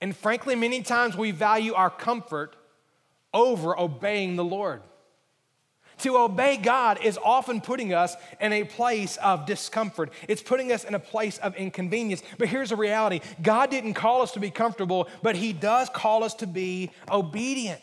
And frankly, many times we value our comfort over obeying the Lord. To obey God is often putting us in a place of discomfort. It's putting us in a place of inconvenience. But here's the reality God didn't call us to be comfortable, but He does call us to be obedient.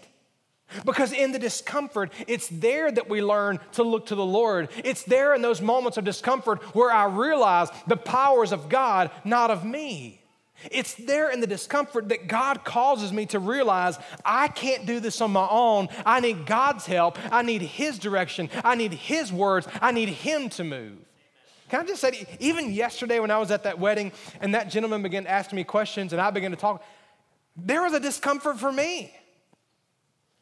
Because in the discomfort, it's there that we learn to look to the Lord. It's there in those moments of discomfort where I realize the powers of God, not of me. It's there in the discomfort that God causes me to realize I can't do this on my own. I need God's help. I need His direction. I need His words. I need Him to move. Can I just say, even yesterday when I was at that wedding and that gentleman began asking me questions and I began to talk, there was a discomfort for me.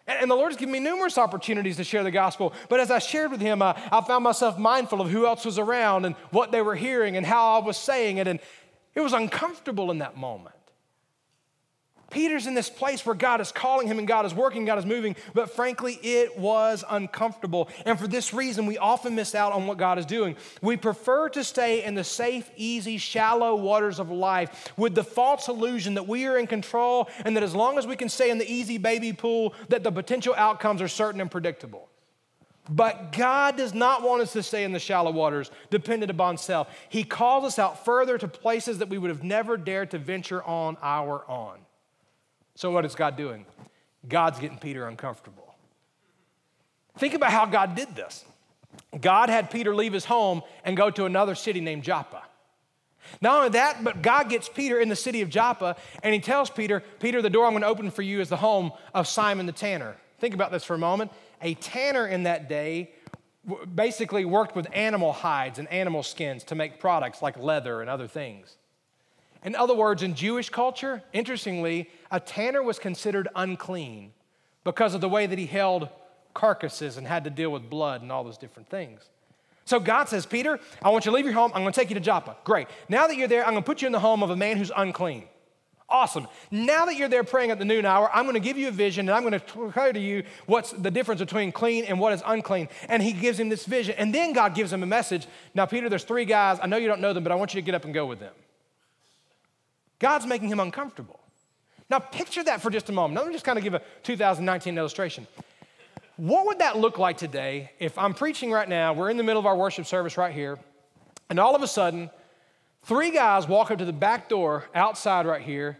And the Lord has given me numerous opportunities to share the gospel. But as I shared with him, I found myself mindful of who else was around and what they were hearing and how I was saying it. And it was uncomfortable in that moment. Peter's in this place where God is calling him and God is working, God is moving, but frankly, it was uncomfortable. And for this reason, we often miss out on what God is doing. We prefer to stay in the safe, easy, shallow waters of life with the false illusion that we are in control and that as long as we can stay in the easy baby pool, that the potential outcomes are certain and predictable. But God does not want us to stay in the shallow waters, dependent upon self. He calls us out further to places that we would have never dared to venture on our own. So, what is God doing? God's getting Peter uncomfortable. Think about how God did this. God had Peter leave his home and go to another city named Joppa. Not only that, but God gets Peter in the city of Joppa and he tells Peter, Peter, the door I'm going to open for you is the home of Simon the tanner. Think about this for a moment. A tanner in that day basically worked with animal hides and animal skins to make products like leather and other things. In other words, in Jewish culture, interestingly, a tanner was considered unclean because of the way that he held carcasses and had to deal with blood and all those different things. So God says, Peter, I want you to leave your home. I'm going to take you to Joppa. Great. Now that you're there, I'm going to put you in the home of a man who's unclean. Awesome. Now that you're there praying at the noon hour, I'm going to give you a vision and I'm going to declare to you what's the difference between clean and what is unclean. And he gives him this vision. And then God gives him a message. Now, Peter, there's three guys. I know you don't know them, but I want you to get up and go with them. God's making him uncomfortable. Now, picture that for just a moment. Let me just kind of give a 2019 illustration. What would that look like today if I'm preaching right now? We're in the middle of our worship service right here, and all of a sudden, Three guys walk up to the back door outside right here,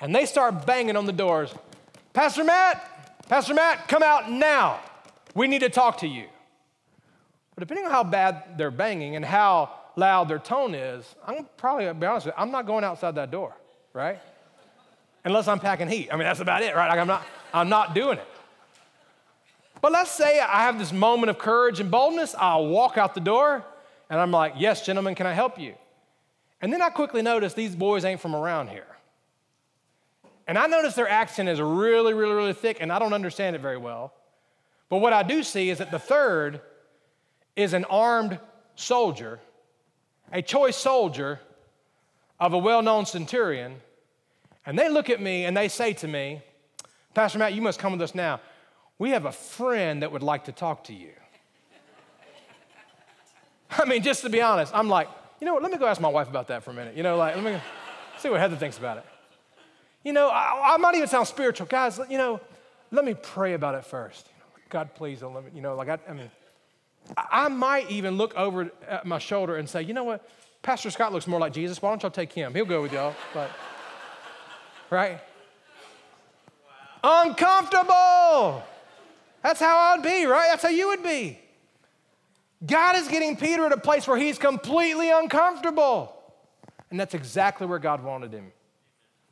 and they start banging on the doors. Pastor Matt, Pastor Matt, come out now. We need to talk to you. But depending on how bad they're banging and how loud their tone is, I'm probably, be honest with you, I'm not going outside that door, right? Unless I'm packing heat. I mean, that's about it, right? Like I'm not, I'm not doing it. But let's say I have this moment of courage and boldness. I'll walk out the door and I'm like, yes, gentlemen, can I help you? And then I quickly noticed these boys ain't from around here. And I notice their accent is really, really, really thick, and I don't understand it very well. But what I do see is that the third is an armed soldier, a choice soldier of a well known centurion. And they look at me and they say to me, Pastor Matt, you must come with us now. We have a friend that would like to talk to you. I mean, just to be honest, I'm like, you know what, let me go ask my wife about that for a minute. You know, like, let me see what Heather thinks about it. You know, I, I might even sound spiritual. Guys, you know, let me pray about it first. God, please don't let me, you know, like, I, I mean, I, might even look over at my shoulder and say, you know what, Pastor Scott looks more like Jesus. Why don't y'all take him? He'll go with y'all. But, right? Wow. Uncomfortable. That's how I'd be, right? That's how you would be. God is getting Peter at a place where he's completely uncomfortable. And that's exactly where God wanted him.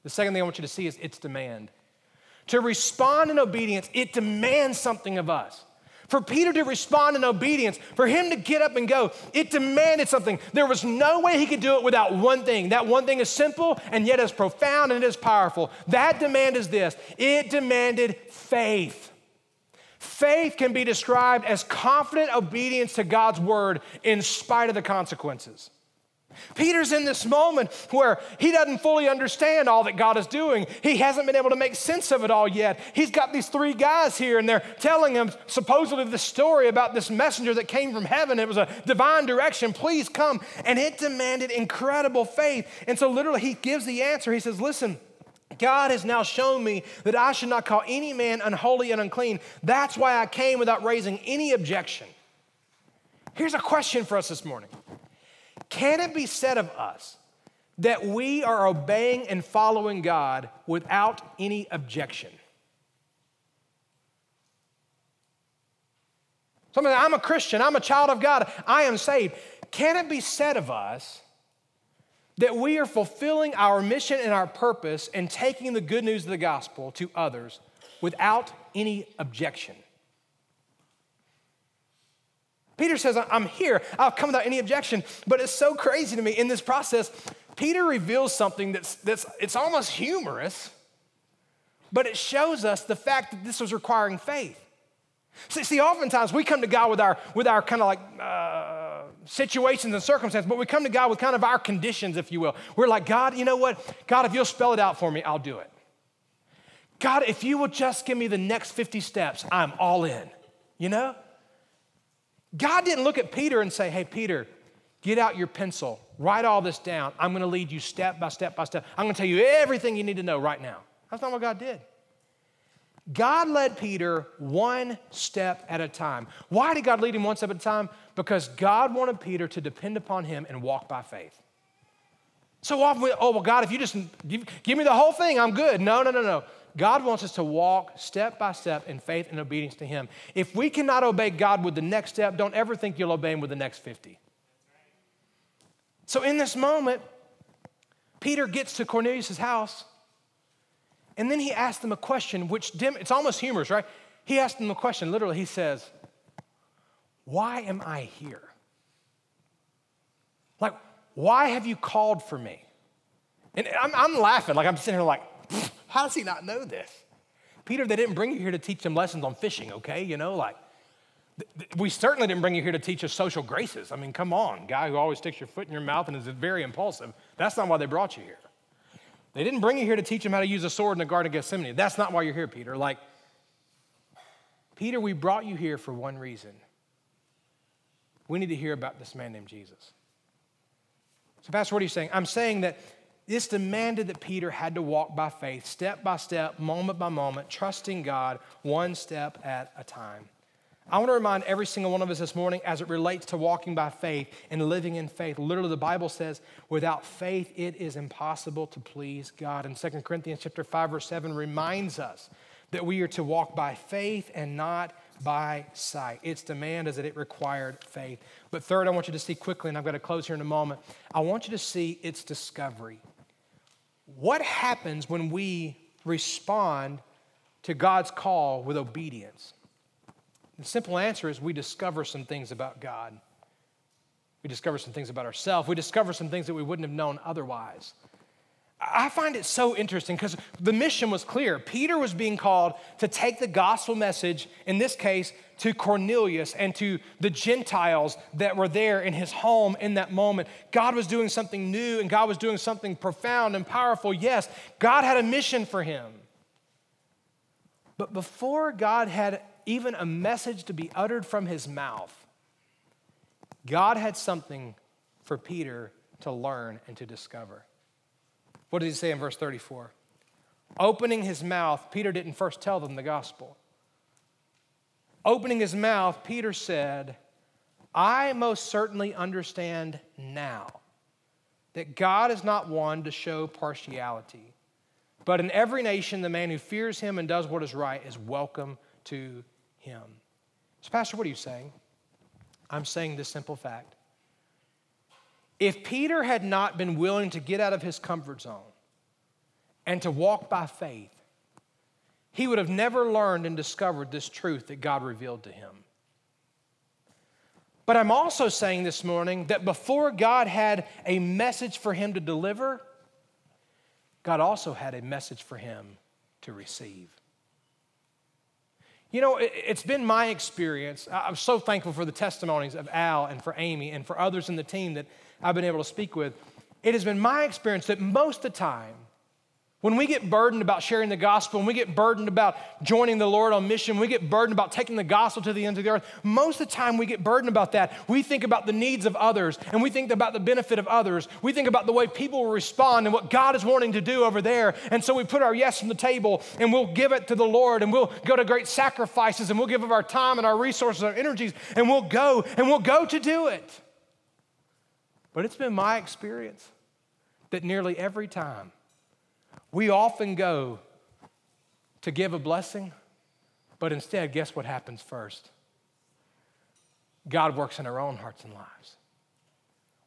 The second thing I want you to see is its demand. To respond in obedience, it demands something of us. For Peter to respond in obedience, for him to get up and go, it demanded something. There was no way he could do it without one thing. That one thing is simple and yet as profound and it is powerful. That demand is this it demanded faith. Faith can be described as confident obedience to God's word in spite of the consequences. Peter's in this moment where he doesn't fully understand all that God is doing. He hasn't been able to make sense of it all yet. He's got these three guys here, and they're telling him supposedly the story about this messenger that came from heaven. It was a divine direction. Please come. And it demanded incredible faith. And so, literally, he gives the answer. He says, Listen, God has now shown me that I should not call any man unholy and unclean. That's why I came without raising any objection. Here's a question for us this morning Can it be said of us that we are obeying and following God without any objection? Something I'm a Christian, I'm a child of God, I am saved. Can it be said of us that we are fulfilling our mission and our purpose and taking the good news of the gospel to others without any objection. Peter says, I'm here. I've come without any objection. But it's so crazy to me in this process. Peter reveals something that's, that's it's almost humorous, but it shows us the fact that this was requiring faith. See, see oftentimes we come to God with our, with our kind of like, uh, situations and circumstances, but we come to God with kind of our conditions, if you will. We're like, God, you know what? God, if you'll spell it out for me, I'll do it. God, if you will just give me the next 50 steps, I'm all in. You know? God didn't look at Peter and say, hey, Peter, get out your pencil, write all this down. I'm to lead you step by step by step. I'm to tell you everything you need to know right now. That's not what God did. God led Peter one step at a time. Why did God lead him one step at a time? Because God wanted Peter to depend upon him and walk by faith. So often we, oh, well, God, if you just give, give me the whole thing, I'm good. No, no, no, no. God wants us to walk step by step in faith and obedience to Him. If we cannot obey God with the next step, don't ever think you'll obey Him with the next 50. So in this moment, Peter gets to Cornelius' house, and then he asks them a question, which dim, it's almost humorous, right? He asks them a question. Literally, he says, Why am I here? Like, why have you called for me? And I'm, I'm laughing, like I'm sitting here like, how does he not know this? Peter, they didn't bring you here to teach them lessons on fishing, okay? You know, like, we certainly didn't bring you here to teach us social graces. I mean, come on, guy who always sticks your foot in your mouth and is very impulsive. That's not why they brought you here. They didn't bring you here to teach them how to use a sword in the Garden of Gethsemane. That's not why you're here, Peter. Like, Peter, we brought you here for one reason. We need to hear about this man named Jesus. So, Pastor, what are you saying? I'm saying that this demanded that Peter had to walk by faith, step by step, moment by moment, trusting God one step at a time. I want to remind every single one of us this morning as it relates to walking by faith and living in faith. Literally, the Bible says, without faith, it is impossible to please God. And 2 Corinthians chapter 5, verse 7 reminds us that we are to walk by faith and not by sight. Its demand is that it required faith. But third, I want you to see quickly, and I've got to close here in a moment, I want you to see its discovery. What happens when we respond to God's call with obedience? The simple answer is we discover some things about God. We discover some things about ourselves. We discover some things that we wouldn't have known otherwise. I find it so interesting because the mission was clear. Peter was being called to take the gospel message, in this case, to Cornelius and to the Gentiles that were there in his home in that moment. God was doing something new and God was doing something profound and powerful. Yes, God had a mission for him. But before God had even a message to be uttered from his mouth, God had something for Peter to learn and to discover. What does he say in verse 34? Opening his mouth, Peter didn't first tell them the gospel. Opening his mouth, Peter said, I most certainly understand now that God is not one to show partiality, but in every nation, the man who fears him and does what is right is welcome to him. So, Pastor, what are you saying? I'm saying this simple fact. If Peter had not been willing to get out of his comfort zone and to walk by faith, he would have never learned and discovered this truth that God revealed to him. But I'm also saying this morning that before God had a message for him to deliver, God also had a message for him to receive. You know, it's been my experience. I'm so thankful for the testimonies of Al and for Amy and for others in the team that I've been able to speak with. It has been my experience that most of the time, when we get burdened about sharing the gospel, and we get burdened about joining the Lord on mission, we get burdened about taking the gospel to the ends of the earth, most of the time we get burdened about that. We think about the needs of others and we think about the benefit of others. We think about the way people will respond and what God is wanting to do over there. And so we put our yes on the table and we'll give it to the Lord and we'll go to great sacrifices and we'll give of our time and our resources, our energies, and we'll go and we'll go to do it. But it's been my experience that nearly every time we often go to give a blessing, but instead, guess what happens first? God works in our own hearts and lives.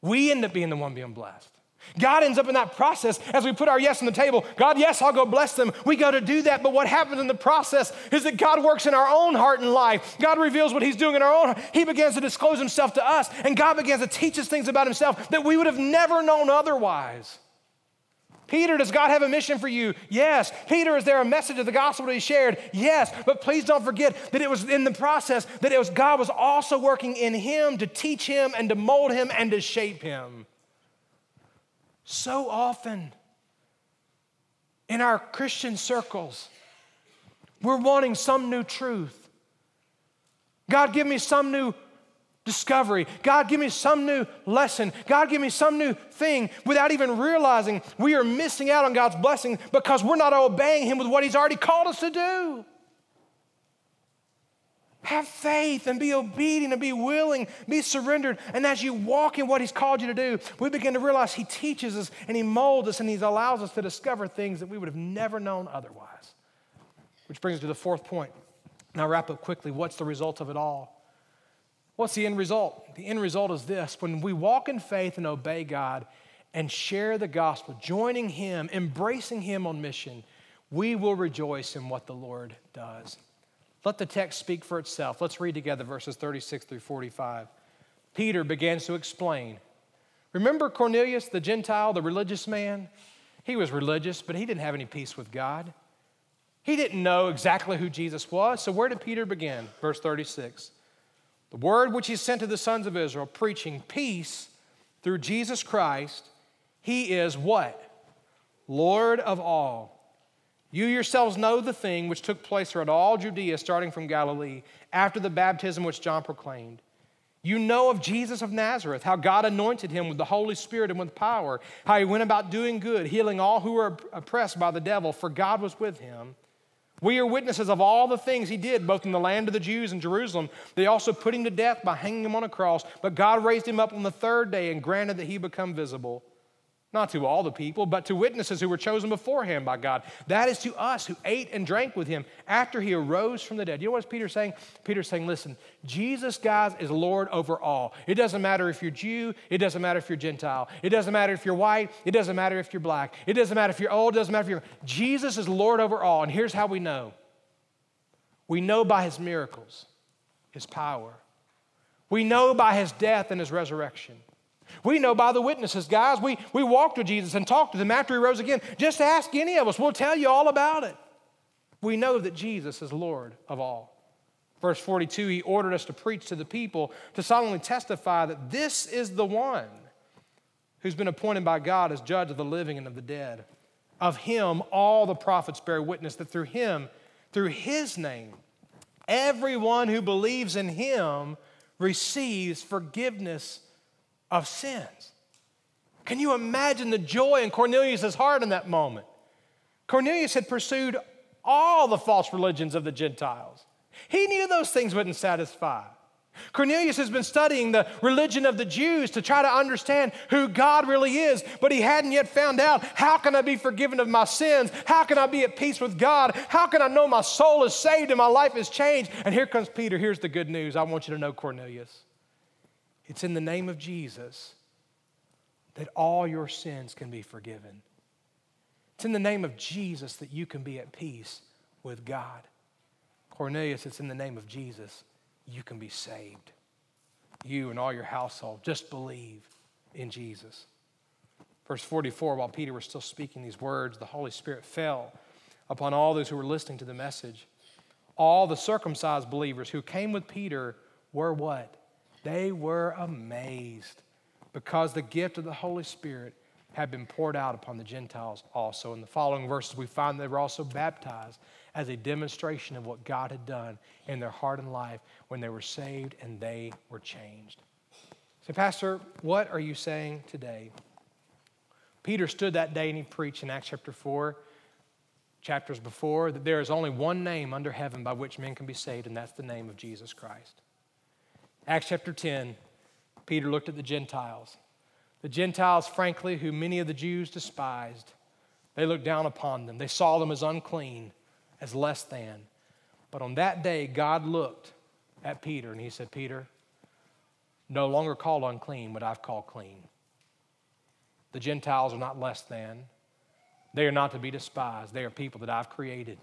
We end up being the one being blessed. God ends up in that process as we put our yes on the table. God, yes, I'll go bless them. We go to do that, but what happens in the process is that God works in our own heart and life. God reveals what He's doing in our own heart. He begins to disclose Himself to us, and God begins to teach us things about Himself that we would have never known otherwise. Peter, does God have a mission for you? Yes. Peter, is there a message of the gospel to be shared? Yes. But please don't forget that it was in the process that it was God was also working in him to teach him and to mold him and to shape him. So often in our Christian circles, we're wanting some new truth. God, give me some new discovery. God, give me some new lesson. God, give me some new thing without even realizing we are missing out on God's blessing because we're not obeying Him with what He's already called us to do. Have faith and be obedient and be willing, be surrendered. And as you walk in what He's called you to do, we begin to realize He teaches us and He molds us and He allows us to discover things that we would have never known otherwise. Which brings us to the fourth point. I'll wrap up quickly. What's the result of it all? What's the end result? The end result is this when we walk in faith and obey God and share the gospel, joining Him, embracing Him on mission, we will rejoice in what the Lord does. Let the text speak for itself. Let's read together verses 36 through 45. Peter begins to explain. Remember Cornelius, the Gentile, the religious man? He was religious, but he didn't have any peace with God. He didn't know exactly who Jesus was. So, where did Peter begin? Verse 36. The word which he sent to the sons of Israel, preaching peace through Jesus Christ, he is what? Lord of all. You yourselves know the thing which took place throughout all Judea, starting from Galilee, after the baptism which John proclaimed. You know of Jesus of Nazareth, how God anointed him with the Holy Spirit and with power, how he went about doing good, healing all who were oppressed by the devil, for God was with him. We are witnesses of all the things he did, both in the land of the Jews and Jerusalem. They also put him to death by hanging him on a cross, but God raised him up on the third day and granted that he become visible not to all the people, but to witnesses who were chosen beforehand by God. That is to us who ate and drank with him after he arose from the dead. You know what Peter saying? Peter's saying, listen, Jesus, guys, is Lord over all. It doesn't matter if you're Jew, it doesn't matter if you're Gentile, it doesn't matter if you're white, it doesn't matter if you're black, it doesn't matter if you're old, it doesn't matter if you're. Jesus is Lord over all. And here's how we know we know by his miracles, his power, we know by his death and his resurrection. We know by the witnesses, guys. We, we walked with Jesus and talked with him after he rose again. Just ask any of us, we'll tell you all about it. We know that Jesus is Lord of all. Verse 42 He ordered us to preach to the people, to solemnly testify that this is the one who's been appointed by God as judge of the living and of the dead. Of him, all the prophets bear witness that through him, through his name, everyone who believes in him receives forgiveness of sins. Can you imagine the joy in Cornelius' heart in that moment? Cornelius had pursued all the false religions of the Gentiles. He knew those things wouldn't satisfy. Cornelius has been studying the religion of the Jews to try to understand who God really is, but he hadn't yet found out how can I be forgiven of my sins? How can I be at peace with God? How can I know my soul is saved and my life is changed? And here comes Peter. Here's the good news. I want you to know, Cornelius. It's in the name of Jesus that all your sins can be forgiven. It's in the name of Jesus that you can be at peace with God. Cornelius, it's in the name of Jesus you can be saved. You and all your household, just believe in Jesus. Verse 44 while Peter was still speaking these words, the Holy Spirit fell upon all those who were listening to the message. All the circumcised believers who came with Peter were what? They were amazed because the gift of the Holy Spirit had been poured out upon the Gentiles also. In the following verses, we find they were also baptized as a demonstration of what God had done in their heart and life when they were saved and they were changed. So, Pastor, what are you saying today? Peter stood that day and he preached in Acts chapter 4, chapters before, that there is only one name under heaven by which men can be saved, and that's the name of Jesus Christ. Acts chapter 10, Peter looked at the Gentiles. The Gentiles, frankly, who many of the Jews despised, they looked down upon them. They saw them as unclean, as less than. But on that day, God looked at Peter and he said, Peter, no longer called unclean what I've called clean. The Gentiles are not less than. They are not to be despised. They are people that I've created.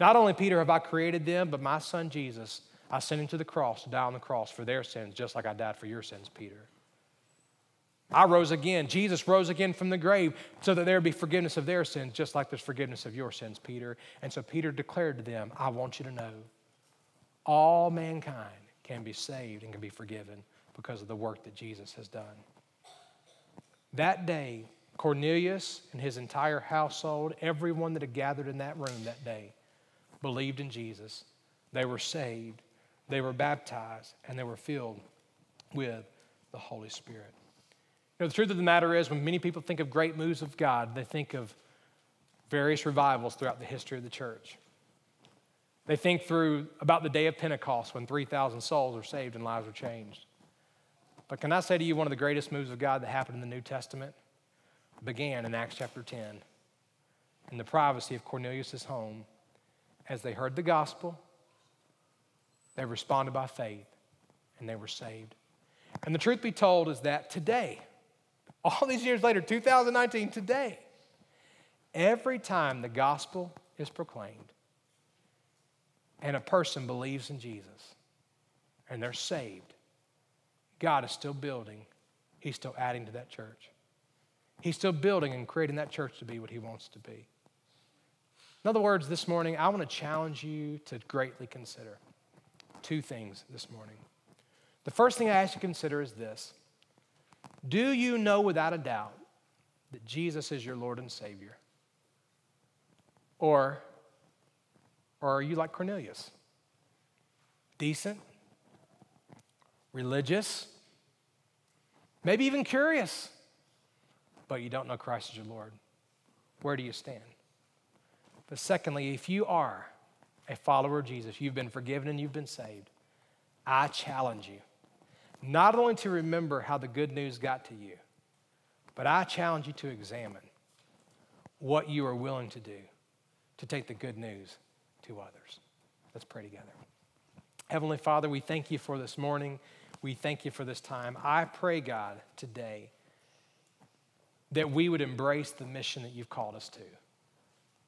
Not only, Peter, have I created them, but my son Jesus I sent him to the cross to die on the cross for their sins, just like I died for your sins, Peter. I rose again. Jesus rose again from the grave so that there would be forgiveness of their sins, just like there's forgiveness of your sins, Peter. And so Peter declared to them, I want you to know all mankind can be saved and can be forgiven because of the work that Jesus has done. That day, Cornelius and his entire household, everyone that had gathered in that room that day, believed in Jesus. They were saved they were baptized and they were filled with the Holy Spirit. You know, the truth of the matter is, when many people think of great moves of God, they think of various revivals throughout the history of the church. They think through about the day of Pentecost when 3,000 souls were saved and lives were changed. But can I say to you, one of the greatest moves of God that happened in the New Testament began in Acts chapter 10 in the privacy of Cornelius' home as they heard the gospel, they responded by faith and they were saved. And the truth be told is that today, all these years later, 2019, today, every time the gospel is proclaimed and a person believes in Jesus and they're saved, God is still building, He's still adding to that church. He's still building and creating that church to be what He wants to be. In other words, this morning, I want to challenge you to greatly consider two things this morning. The first thing I ask you to consider is this Do you know without a doubt that Jesus is your Lord and Savior? Or, or are you like Cornelius? Decent, religious, maybe even curious, but you don't know Christ as your Lord. Where do you stand? But secondly, if you are a follower of Jesus, you've been forgiven and you've been saved, I challenge you not only to remember how the good news got to you, but I challenge you to examine what you are willing to do to take the good news to others. Let's pray together. Heavenly Father, we thank you for this morning. We thank you for this time. I pray, God, today that we would embrace the mission that you've called us to.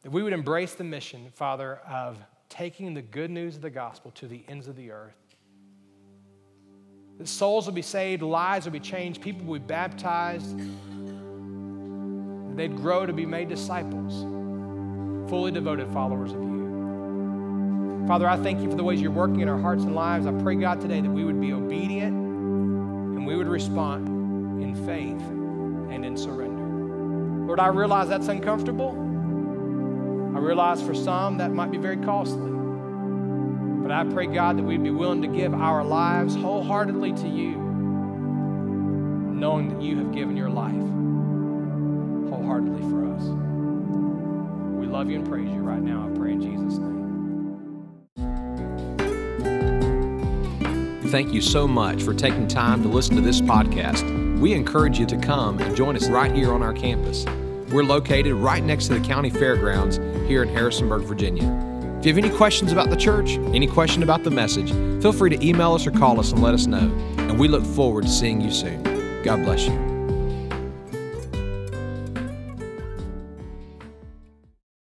That we would embrace the mission, Father, of taking the good news of the gospel to the ends of the earth. That souls will be saved, lives will be changed, people will be baptized, they'd grow to be made disciples, fully devoted followers of you. Father, I thank you for the ways you're working in our hearts and lives. I pray, God, today that we would be obedient and we would respond in faith and in surrender. Lord, I realize that's uncomfortable. I realize for some that might be very costly. But I pray, God, that we'd be willing to give our lives wholeheartedly to you, knowing that you have given your life wholeheartedly for us. We love you and praise you right now. I pray in Jesus' name. Thank you so much for taking time to listen to this podcast. We encourage you to come and join us right here on our campus. We're located right next to the county fairgrounds here in Harrisonburg, Virginia. If you have any questions about the church, any question about the message, feel free to email us or call us and let us know. And we look forward to seeing you soon. God bless you.